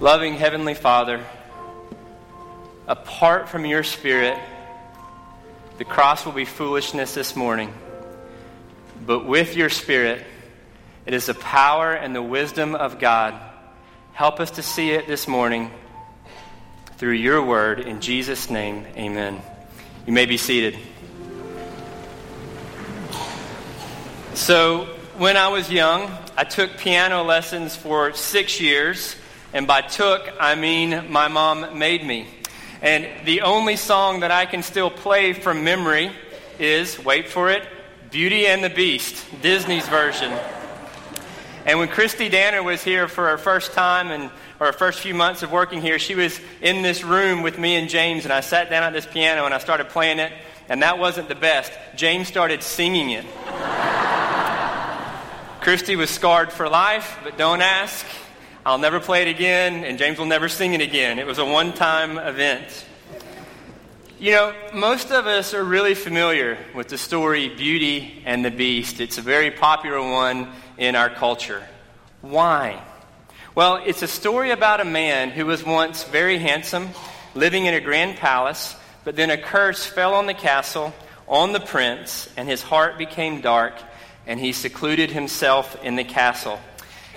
Loving Heavenly Father, apart from your Spirit, the cross will be foolishness this morning. But with your Spirit, it is the power and the wisdom of God. Help us to see it this morning through your word. In Jesus' name, amen. You may be seated. So, when I was young, I took piano lessons for six years. And by took, I mean my mom made me. And the only song that I can still play from memory is, wait for it, Beauty and the Beast, Disney's version. And when Christy Danner was here for her first time and or her first few months of working here, she was in this room with me and James, and I sat down at this piano and I started playing it, and that wasn't the best. James started singing it. Christy was scarred for life, but don't ask. I'll never play it again, and James will never sing it again. It was a one time event. You know, most of us are really familiar with the story Beauty and the Beast. It's a very popular one in our culture. Why? Well, it's a story about a man who was once very handsome, living in a grand palace, but then a curse fell on the castle, on the prince, and his heart became dark, and he secluded himself in the castle.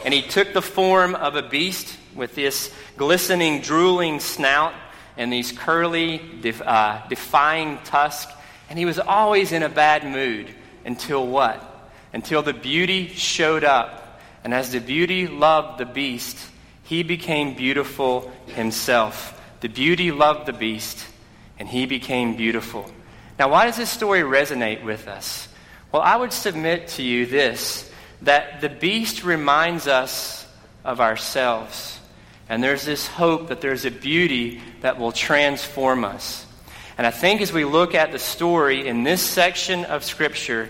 And he took the form of a beast with this glistening, drooling snout and these curly, def- uh, defying tusks. And he was always in a bad mood until what? Until the beauty showed up. And as the beauty loved the beast, he became beautiful himself. The beauty loved the beast, and he became beautiful. Now, why does this story resonate with us? Well, I would submit to you this that the beast reminds us of ourselves. And there's this hope that there's a beauty that will transform us. And I think as we look at the story in this section of Scripture,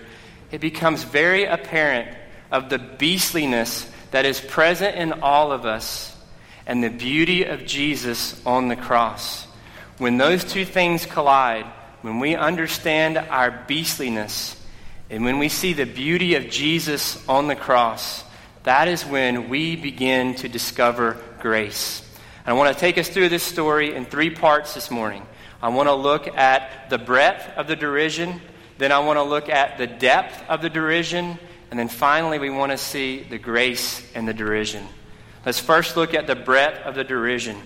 it becomes very apparent of the beastliness that is present in all of us and the beauty of Jesus on the cross. When those two things collide, when we understand our beastliness, and when we see the beauty of Jesus on the cross, that is when we begin to discover grace. And I want to take us through this story in three parts this morning. I want to look at the breadth of the derision, then I want to look at the depth of the derision, and then finally we want to see the grace and the derision. Let's first look at the breadth of the derision.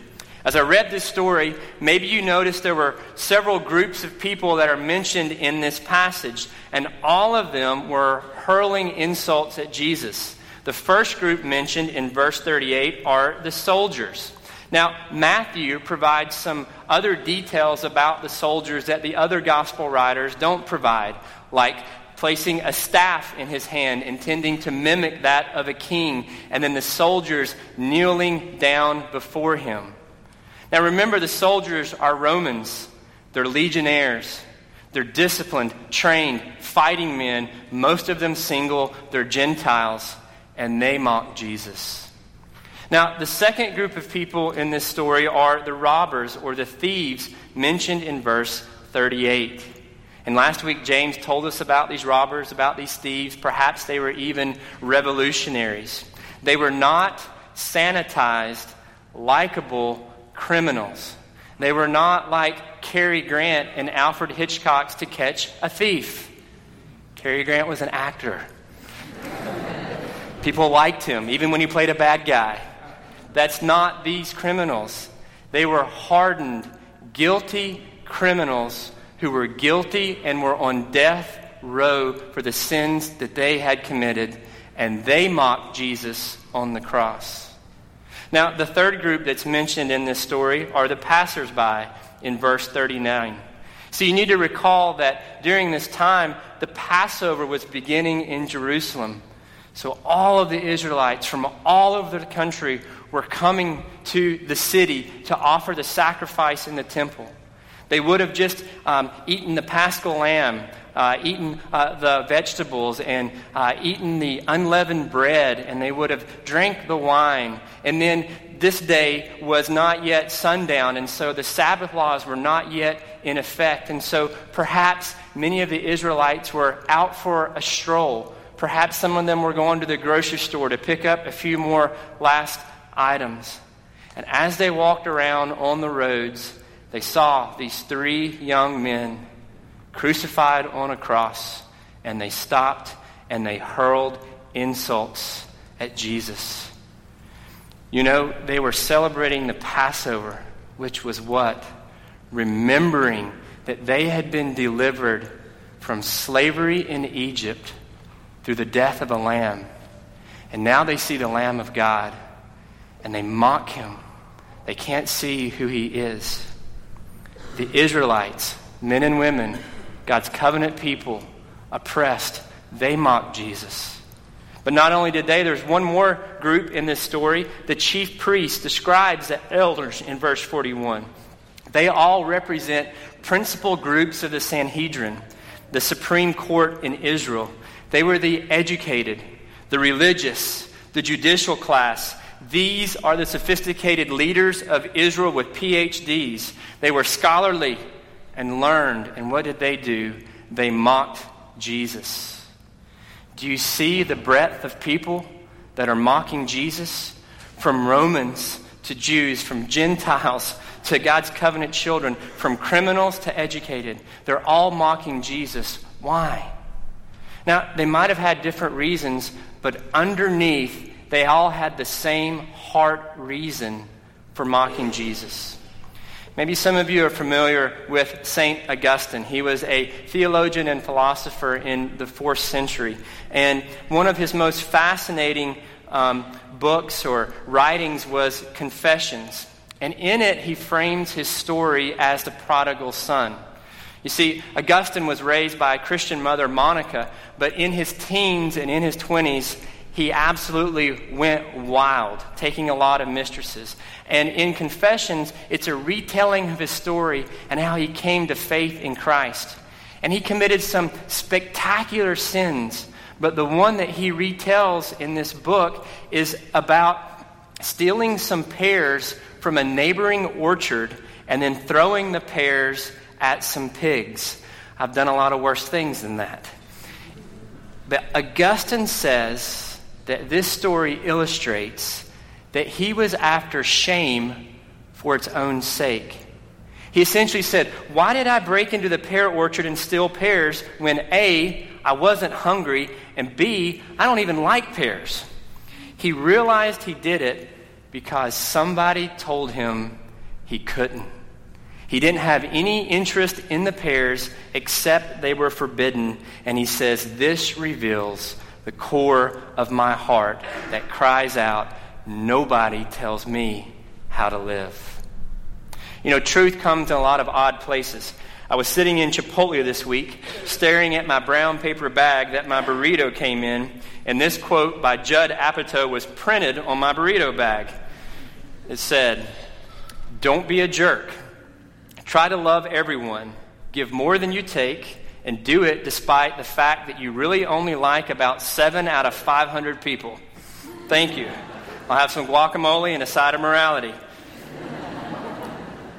As I read this story, maybe you noticed there were several groups of people that are mentioned in this passage, and all of them were hurling insults at Jesus. The first group mentioned in verse 38 are the soldiers. Now, Matthew provides some other details about the soldiers that the other gospel writers don't provide, like placing a staff in his hand, intending to mimic that of a king, and then the soldiers kneeling down before him. Now remember, the soldiers are Romans, they're legionnaires. They're disciplined, trained, fighting men, most of them single, they're Gentiles, and they mock Jesus. Now, the second group of people in this story are the robbers or the thieves mentioned in verse 38. And last week, James told us about these robbers, about these thieves. Perhaps they were even revolutionaries. They were not sanitized, likable criminals. They were not like Cary Grant and Alfred Hitchcock's To Catch a Thief. Cary Grant was an actor. People liked him, even when he played a bad guy. That's not these criminals. They were hardened, guilty criminals who were guilty and were on death row for the sins that they had committed, and they mocked Jesus on the cross. Now, the third group that's mentioned in this story are the passersby in verse 39. So you need to recall that during this time, the Passover was beginning in Jerusalem. So all of the Israelites from all over the country were coming to the city to offer the sacrifice in the temple. They would have just um, eaten the paschal lamb, uh, eaten uh, the vegetables, and uh, eaten the unleavened bread, and they would have drank the wine. And then this day was not yet sundown, and so the Sabbath laws were not yet in effect. And so perhaps many of the Israelites were out for a stroll. Perhaps some of them were going to the grocery store to pick up a few more last items. And as they walked around on the roads, they saw these three young men crucified on a cross, and they stopped and they hurled insults at Jesus. You know, they were celebrating the Passover, which was what? Remembering that they had been delivered from slavery in Egypt through the death of a lamb. And now they see the Lamb of God and they mock him. They can't see who he is. The Israelites, men and women, God's covenant people, oppressed, they mocked Jesus. But not only did they, there's one more group in this story. The chief priests, the scribes, the elders in verse 41. They all represent principal groups of the Sanhedrin, the supreme court in Israel. They were the educated, the religious, the judicial class. These are the sophisticated leaders of Israel with PhDs. They were scholarly and learned. And what did they do? They mocked Jesus. Do you see the breadth of people that are mocking Jesus? From Romans to Jews, from Gentiles to God's covenant children, from criminals to educated. They're all mocking Jesus. Why? Now, they might have had different reasons, but underneath, they all had the same heart reason for mocking Jesus. Maybe some of you are familiar with St. Augustine. He was a theologian and philosopher in the fourth century. And one of his most fascinating um, books or writings was Confessions. And in it, he frames his story as the prodigal son. You see, Augustine was raised by a Christian mother, Monica, but in his teens and in his 20s, he absolutely went wild, taking a lot of mistresses. And in Confessions, it's a retelling of his story and how he came to faith in Christ. And he committed some spectacular sins, but the one that he retells in this book is about stealing some pears from a neighboring orchard and then throwing the pears at some pigs. I've done a lot of worse things than that. But Augustine says that this story illustrates that he was after shame for its own sake. He essentially said, Why did I break into the pear orchard and steal pears when A, I wasn't hungry, and B, I don't even like pears? He realized he did it because somebody told him he couldn't. He didn't have any interest in the pears except they were forbidden. And he says, This reveals the core of my heart that cries out, Nobody tells me how to live. You know, truth comes in a lot of odd places. I was sitting in Chipotle this week, staring at my brown paper bag that my burrito came in, and this quote by Judd Apatow was printed on my burrito bag. It said, Don't be a jerk. Try to love everyone. Give more than you take and do it despite the fact that you really only like about seven out of 500 people. Thank you. I'll have some guacamole and a side of morality.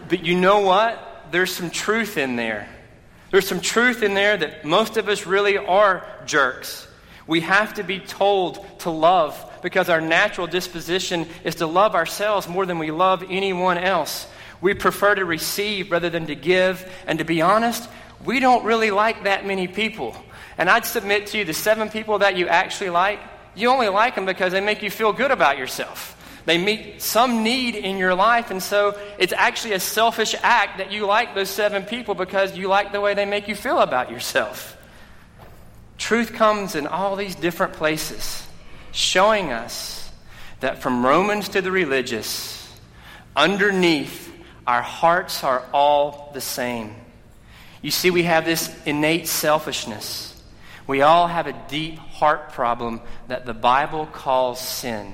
But you know what? There's some truth in there. There's some truth in there that most of us really are jerks. We have to be told to love because our natural disposition is to love ourselves more than we love anyone else. We prefer to receive rather than to give. And to be honest, we don't really like that many people. And I'd submit to you the seven people that you actually like, you only like them because they make you feel good about yourself. They meet some need in your life, and so it's actually a selfish act that you like those seven people because you like the way they make you feel about yourself. Truth comes in all these different places, showing us that from Romans to the religious, underneath, our hearts are all the same. You see, we have this innate selfishness. We all have a deep heart problem that the Bible calls sin.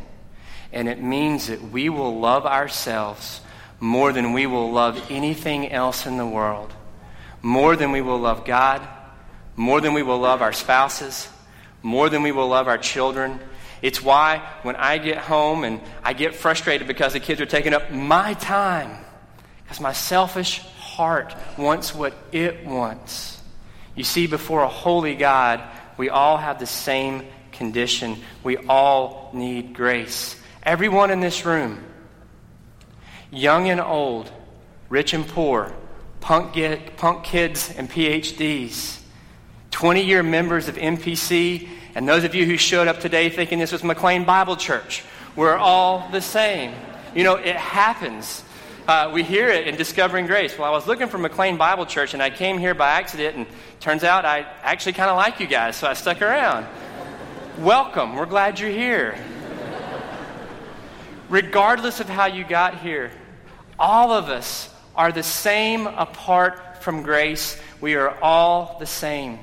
And it means that we will love ourselves more than we will love anything else in the world, more than we will love God, more than we will love our spouses, more than we will love our children. It's why when I get home and I get frustrated because the kids are taking up my time, because my selfish heart wants what it wants. You see, before a holy God, we all have the same condition. We all need grace. Everyone in this room, young and old, rich and poor, punk, get, punk kids and PhDs, 20 year members of MPC, and those of you who showed up today thinking this was McLean Bible Church. We're all the same. You know, it happens. Uh, we hear it in Discovering Grace. Well, I was looking for McLean Bible Church, and I came here by accident, and turns out I actually kind of like you guys, so I stuck around. Welcome. We're glad you're here. Regardless of how you got here, all of us are the same apart from grace. We are all the same.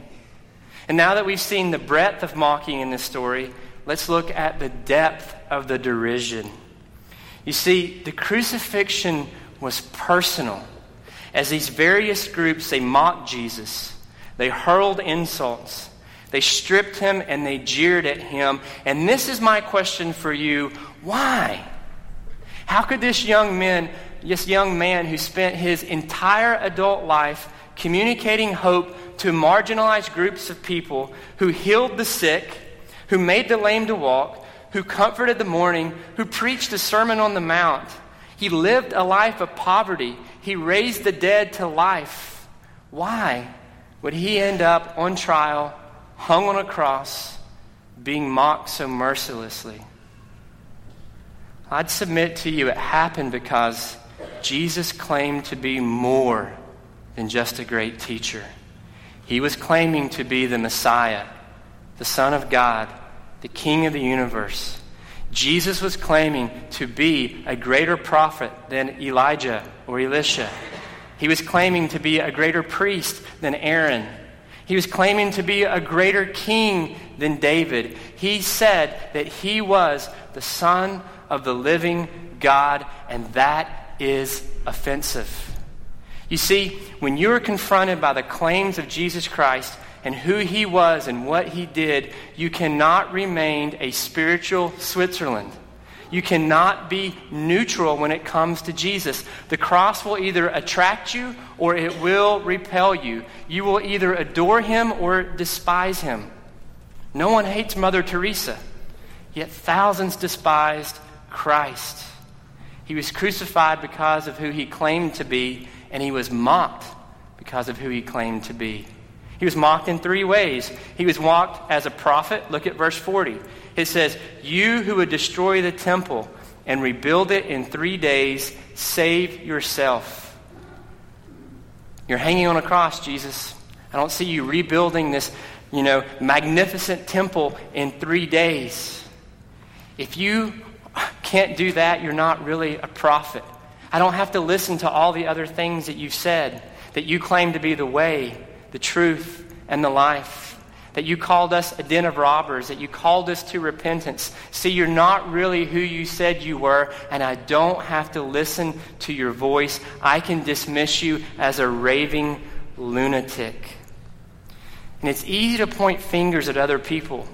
And now that we've seen the breadth of mocking in this story, let's look at the depth of the derision. You see, the crucifixion was personal. As these various groups, they mocked Jesus, they hurled insults, they stripped him, and they jeered at him. And this is my question for you why? How could this young man, this young man who spent his entire adult life communicating hope to marginalized groups of people, who healed the sick, who made the lame to walk, who comforted the mourning, who preached a Sermon on the Mount. He lived a life of poverty. He raised the dead to life. Why would he end up on trial, hung on a cross, being mocked so mercilessly? I'd submit to you it happened because Jesus claimed to be more than just a great teacher. He was claiming to be the Messiah, the Son of God, the King of the universe. Jesus was claiming to be a greater prophet than Elijah or Elisha. He was claiming to be a greater priest than Aaron. He was claiming to be a greater king than David. He said that he was the Son of the living God, and that is offensive. You see, when you are confronted by the claims of Jesus Christ, and who he was and what he did, you cannot remain a spiritual Switzerland. You cannot be neutral when it comes to Jesus. The cross will either attract you or it will repel you. You will either adore him or despise him. No one hates Mother Teresa, yet thousands despised Christ. He was crucified because of who he claimed to be, and he was mocked because of who he claimed to be. He was mocked in three ways. He was mocked as a prophet. Look at verse 40. It says, You who would destroy the temple and rebuild it in three days, save yourself. You're hanging on a cross, Jesus. I don't see you rebuilding this, you know, magnificent temple in three days. If you can't do that, you're not really a prophet. I don't have to listen to all the other things that you've said, that you claim to be the way, the truth, and the life. That you called us a den of robbers, that you called us to repentance. See, you're not really who you said you were, and I don't have to listen to your voice. I can dismiss you as a raving lunatic. And it's easy to point fingers at other people.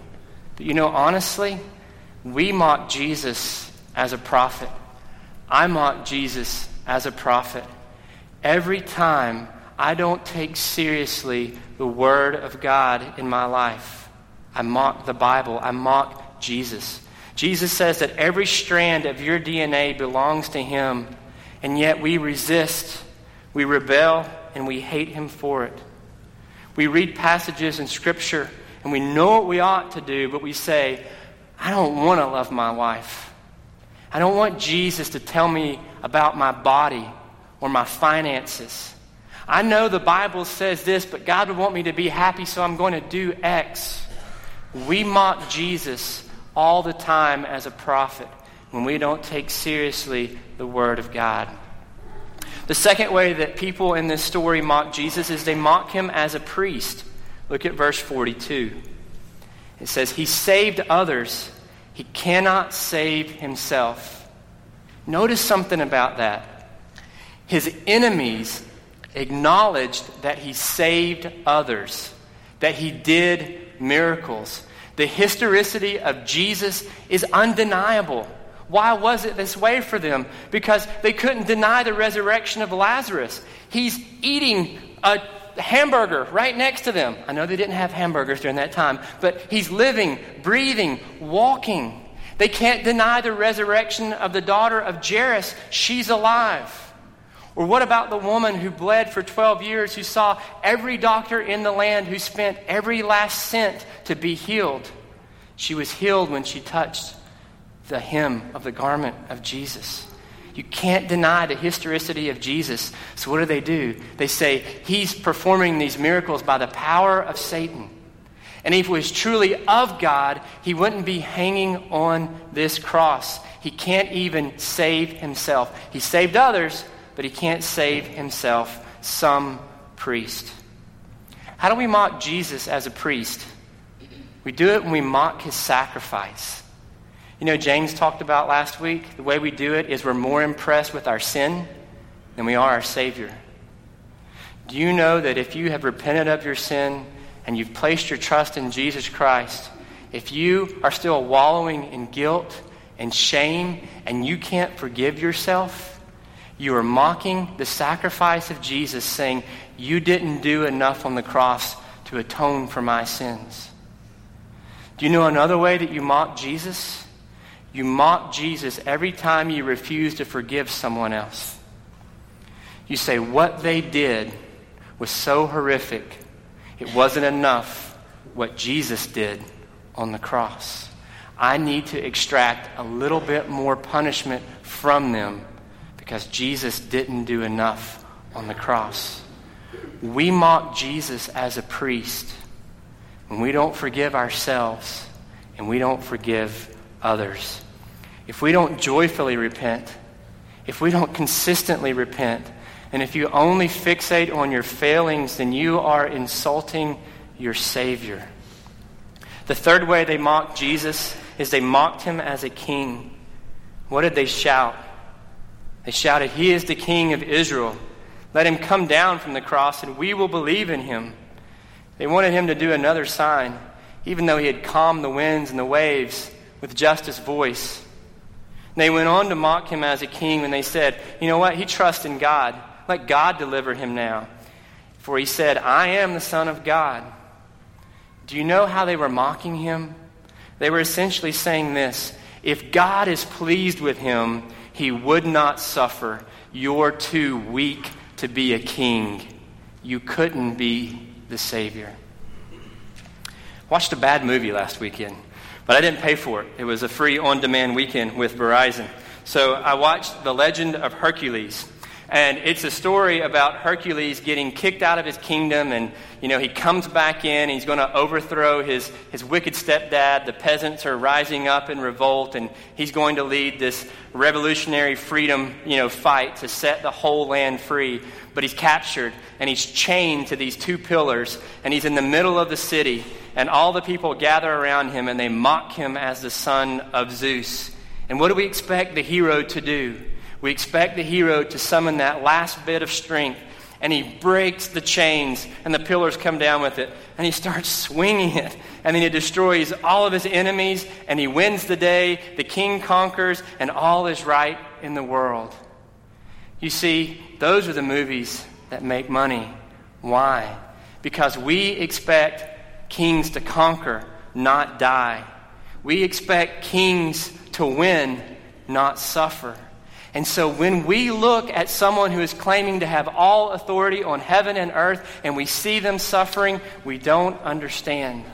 But you know, honestly, we mock Jesus as a prophet. I mock Jesus as a prophet. Every time I don't take seriously the Word of God in my life. I mock the Bible. I mock Jesus. Jesus says that every strand of your DNA belongs to Him, and yet we resist, we rebel, and we hate Him for it. We read passages in Scripture, and we know what we ought to do, but we say, I don't want to love my wife. I don't want Jesus to tell me about my body or my finances. I know the Bible says this, but God would want me to be happy, so I'm going to do X. We mock Jesus all the time as a prophet when we don't take seriously the Word of God. The second way that people in this story mock Jesus is they mock him as a priest. Look at verse 42. It says, He saved others, he cannot save himself. Notice something about that. His enemies acknowledged that he saved others, that he did miracles. The historicity of Jesus is undeniable. Why was it this way for them? Because they couldn't deny the resurrection of Lazarus. He's eating a hamburger right next to them. I know they didn't have hamburgers during that time, but he's living, breathing, walking. They can't deny the resurrection of the daughter of Jairus. She's alive. Or what about the woman who bled for 12 years, who saw every doctor in the land, who spent every last cent to be healed? She was healed when she touched the hem of the garment of Jesus. You can't deny the historicity of Jesus. So, what do they do? They say, He's performing these miracles by the power of Satan. And if he was truly of God, he wouldn't be hanging on this cross. He can't even save himself. He saved others, but he can't save himself, some priest. How do we mock Jesus as a priest? We do it when we mock his sacrifice. You know, James talked about last week, the way we do it is we're more impressed with our sin than we are our Savior. Do you know that if you have repented of your sin and you've placed your trust in Jesus Christ, if you are still wallowing in guilt and shame and you can't forgive yourself, you are mocking the sacrifice of Jesus, saying, You didn't do enough on the cross to atone for my sins. Do you know another way that you mock Jesus? You mock Jesus every time you refuse to forgive someone else. You say, What they did was so horrific, it wasn't enough what Jesus did on the cross. I need to extract a little bit more punishment from them because Jesus didn't do enough on the cross. We mock Jesus as a priest when we don't forgive ourselves and we don't forgive others. If we don't joyfully repent, if we don't consistently repent, and if you only fixate on your failings, then you are insulting your Savior. The third way they mocked Jesus is they mocked him as a king. What did they shout? They shouted, He is the King of Israel. Let him come down from the cross, and we will believe in him. They wanted him to do another sign, even though he had calmed the winds and the waves with just his voice. And they went on to mock him as a king when they said, You know what? He trusts in God. Let God deliver him now. For he said, I am the Son of God. Do you know how they were mocking him? They were essentially saying this If God is pleased with him, he would not suffer. You're too weak to be a king. You couldn't be the Savior. Watched a bad movie last weekend, but I didn't pay for it. It was a free on demand weekend with Verizon. So I watched The Legend of Hercules. And it's a story about Hercules getting kicked out of his kingdom, and you know he comes back in. He's going to overthrow his his wicked stepdad. The peasants are rising up in revolt, and he's going to lead this revolutionary freedom you know fight to set the whole land free. But he's captured, and he's chained to these two pillars, and he's in the middle of the city, and all the people gather around him, and they mock him as the son of Zeus. And what do we expect the hero to do? We expect the hero to summon that last bit of strength, and he breaks the chains, and the pillars come down with it, and he starts swinging it, and then he destroys all of his enemies, and he wins the day. The king conquers, and all is right in the world. You see, those are the movies that make money. Why? Because we expect kings to conquer, not die. We expect kings to win, not suffer. And so when we look at someone who is claiming to have all authority on heaven and earth and we see them suffering, we don't understand.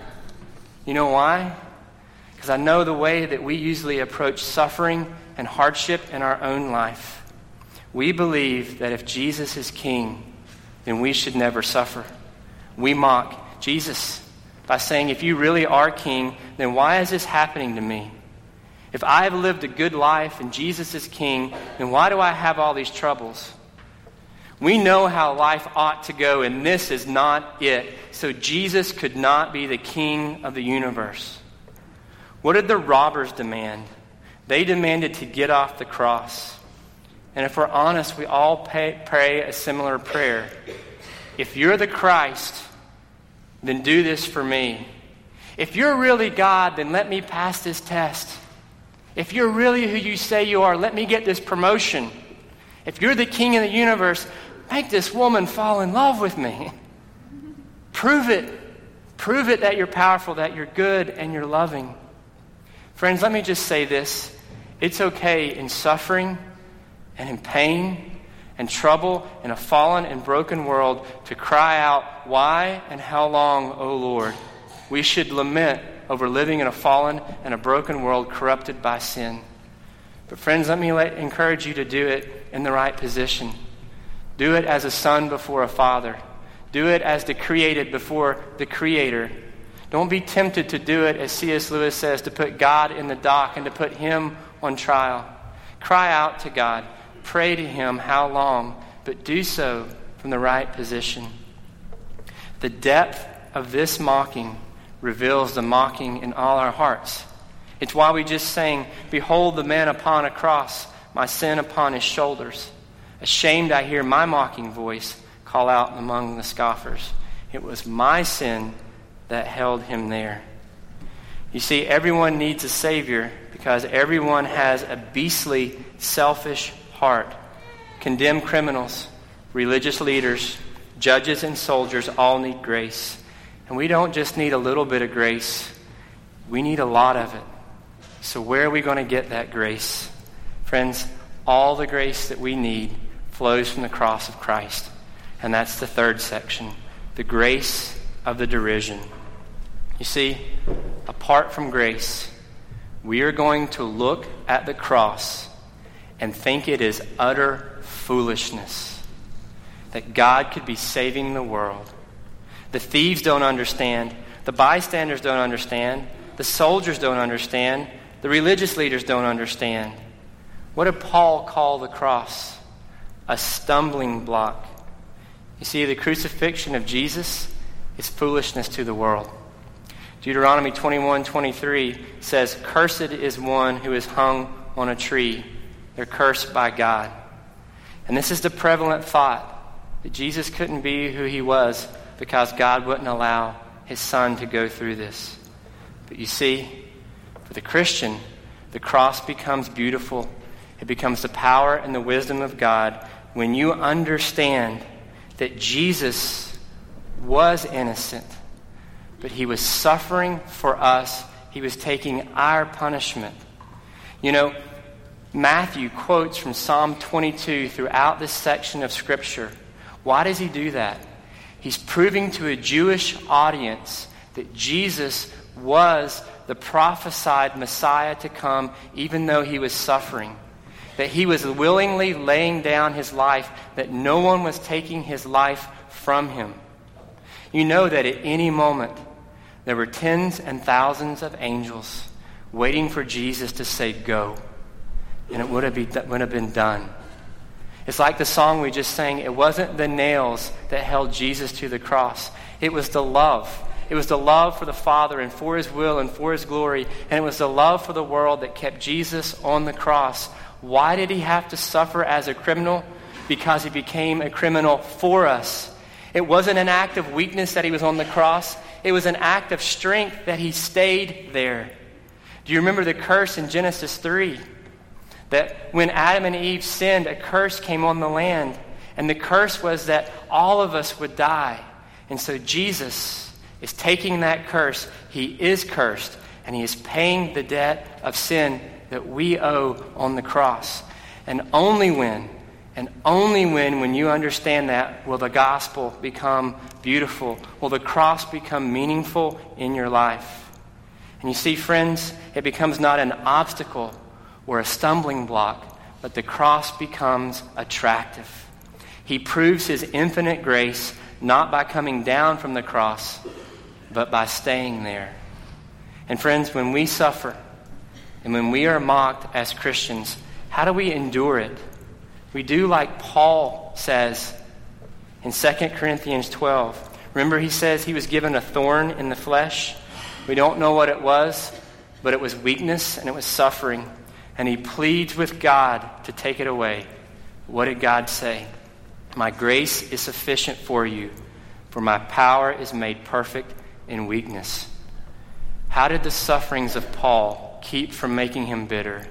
You know why? Because I know the way that we usually approach suffering and hardship in our own life. We believe that if Jesus is king, then we should never suffer. We mock Jesus by saying, if you really are king, then why is this happening to me? If I have lived a good life and Jesus is king, then why do I have all these troubles? We know how life ought to go, and this is not it. So Jesus could not be the king of the universe. What did the robbers demand? They demanded to get off the cross. And if we're honest, we all pay, pray a similar prayer. If you're the Christ, then do this for me. If you're really God, then let me pass this test. If you're really who you say you are, let me get this promotion. If you're the king of the universe, make this woman fall in love with me. Prove it. Prove it that you're powerful, that you're good, and you're loving. Friends, let me just say this. It's okay in suffering and in pain and trouble in a fallen and broken world to cry out, Why and how long, O Lord? We should lament over living in a fallen and a broken world corrupted by sin. But, friends, let me let, encourage you to do it in the right position. Do it as a son before a father. Do it as the created before the creator. Don't be tempted to do it, as C.S. Lewis says, to put God in the dock and to put him on trial. Cry out to God. Pray to him how long, but do so from the right position. The depth of this mocking reveals the mocking in all our hearts. It's why we just sang, Behold the man upon a cross, my sin upon his shoulders. Ashamed, I hear my mocking voice call out among the scoffers. It was my sin that held him there. You see, everyone needs a Savior because everyone has a beastly, selfish heart. Condemned criminals, religious leaders, judges, and soldiers all need grace. And we don't just need a little bit of grace, we need a lot of it. So, where are we going to get that grace? Friends, all the grace that we need flows from the cross of Christ. And that's the third section the grace of the derision. You see, apart from grace, we are going to look at the cross and think it is utter foolishness that God could be saving the world. The thieves don't understand. The bystanders don't understand. The soldiers don't understand. The religious leaders don't understand. What did Paul call the cross? A stumbling block. You see, the crucifixion of Jesus is foolishness to the world. Deuteronomy 21 23 says, Cursed is one who is hung on a tree. They're cursed by God. And this is the prevalent thought that Jesus couldn't be who he was because God wouldn't allow his son to go through this. But you see, for the Christian, the cross becomes beautiful. It becomes the power and the wisdom of God when you understand that Jesus was innocent but he was suffering for us. He was taking our punishment. You know, Matthew quotes from Psalm 22 throughout this section of Scripture. Why does he do that? He's proving to a Jewish audience that Jesus was the prophesied Messiah to come, even though he was suffering. That he was willingly laying down his life, that no one was taking his life from him. You know that at any moment, there were tens and thousands of angels waiting for Jesus to say, Go. And it would have, been done. It's like the song we just sang. It wasn't the nails that held Jesus to the cross, it was the love. It was the love for the Father and for His will and for His glory. And it was the love for the world that kept Jesus on the cross. Why did He have to suffer as a criminal? Because He became a criminal for us. It wasn't an act of weakness that He was on the cross. It was an act of strength that he stayed there. Do you remember the curse in Genesis 3? That when Adam and Eve sinned, a curse came on the land. And the curse was that all of us would die. And so Jesus is taking that curse. He is cursed, and he is paying the debt of sin that we owe on the cross. And only when and only when, when you understand that, will the gospel become beautiful, will the cross become meaningful in your life. And you see, friends, it becomes not an obstacle or a stumbling block, but the cross becomes attractive. He proves his infinite grace not by coming down from the cross, but by staying there. And friends, when we suffer and when we are mocked as Christians, how do we endure it? We do like Paul says in 2 Corinthians 12. Remember, he says he was given a thorn in the flesh. We don't know what it was, but it was weakness and it was suffering. And he pleads with God to take it away. What did God say? My grace is sufficient for you, for my power is made perfect in weakness. How did the sufferings of Paul keep from making him bitter?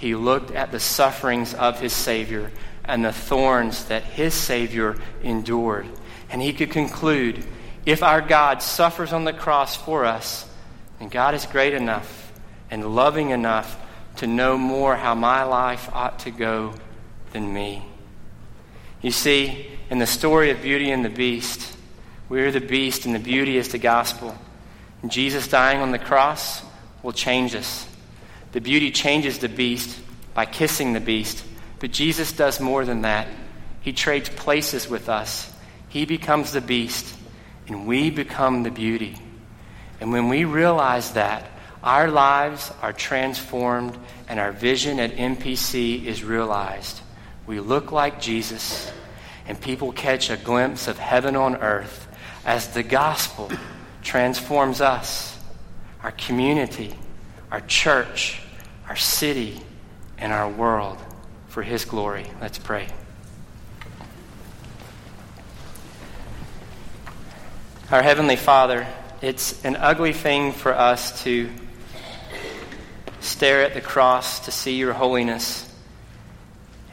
he looked at the sufferings of his Savior and the thorns that his Savior endured. And he could conclude if our God suffers on the cross for us, then God is great enough and loving enough to know more how my life ought to go than me. You see, in the story of Beauty and the Beast, we're the beast and the beauty is the gospel. And Jesus dying on the cross will change us. The beauty changes the beast by kissing the beast, but Jesus does more than that. He trades places with us. He becomes the beast, and we become the beauty. And when we realize that, our lives are transformed and our vision at MPC is realized. We look like Jesus, and people catch a glimpse of heaven on earth as the gospel transforms us, our community, our church, our city, and our world for His glory. Let's pray. Our Heavenly Father, it's an ugly thing for us to stare at the cross to see your holiness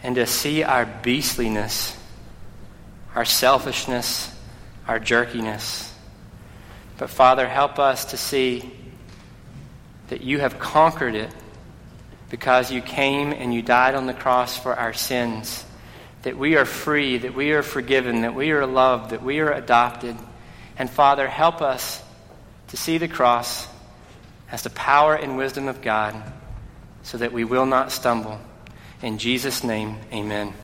and to see our beastliness, our selfishness, our jerkiness. But Father, help us to see that you have conquered it because you came and you died on the cross for our sins. That we are free, that we are forgiven, that we are loved, that we are adopted. And Father, help us to see the cross as the power and wisdom of God so that we will not stumble. In Jesus' name, amen.